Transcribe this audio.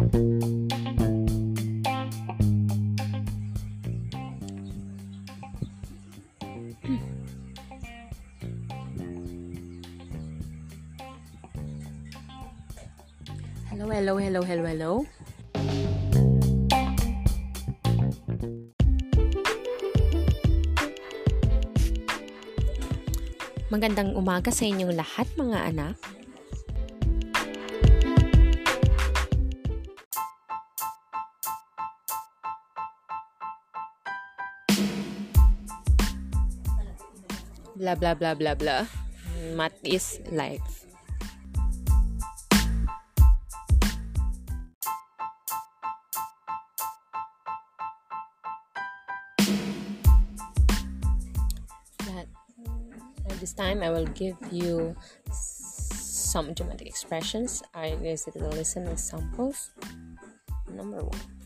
Hello, hello, hello, hello, hello. Magandang umaga sa inyong lahat mga anak. Blah blah blah blah blah. Math is life. At this time I will give you some dramatic expressions. i guys ready to listen examples? Number one.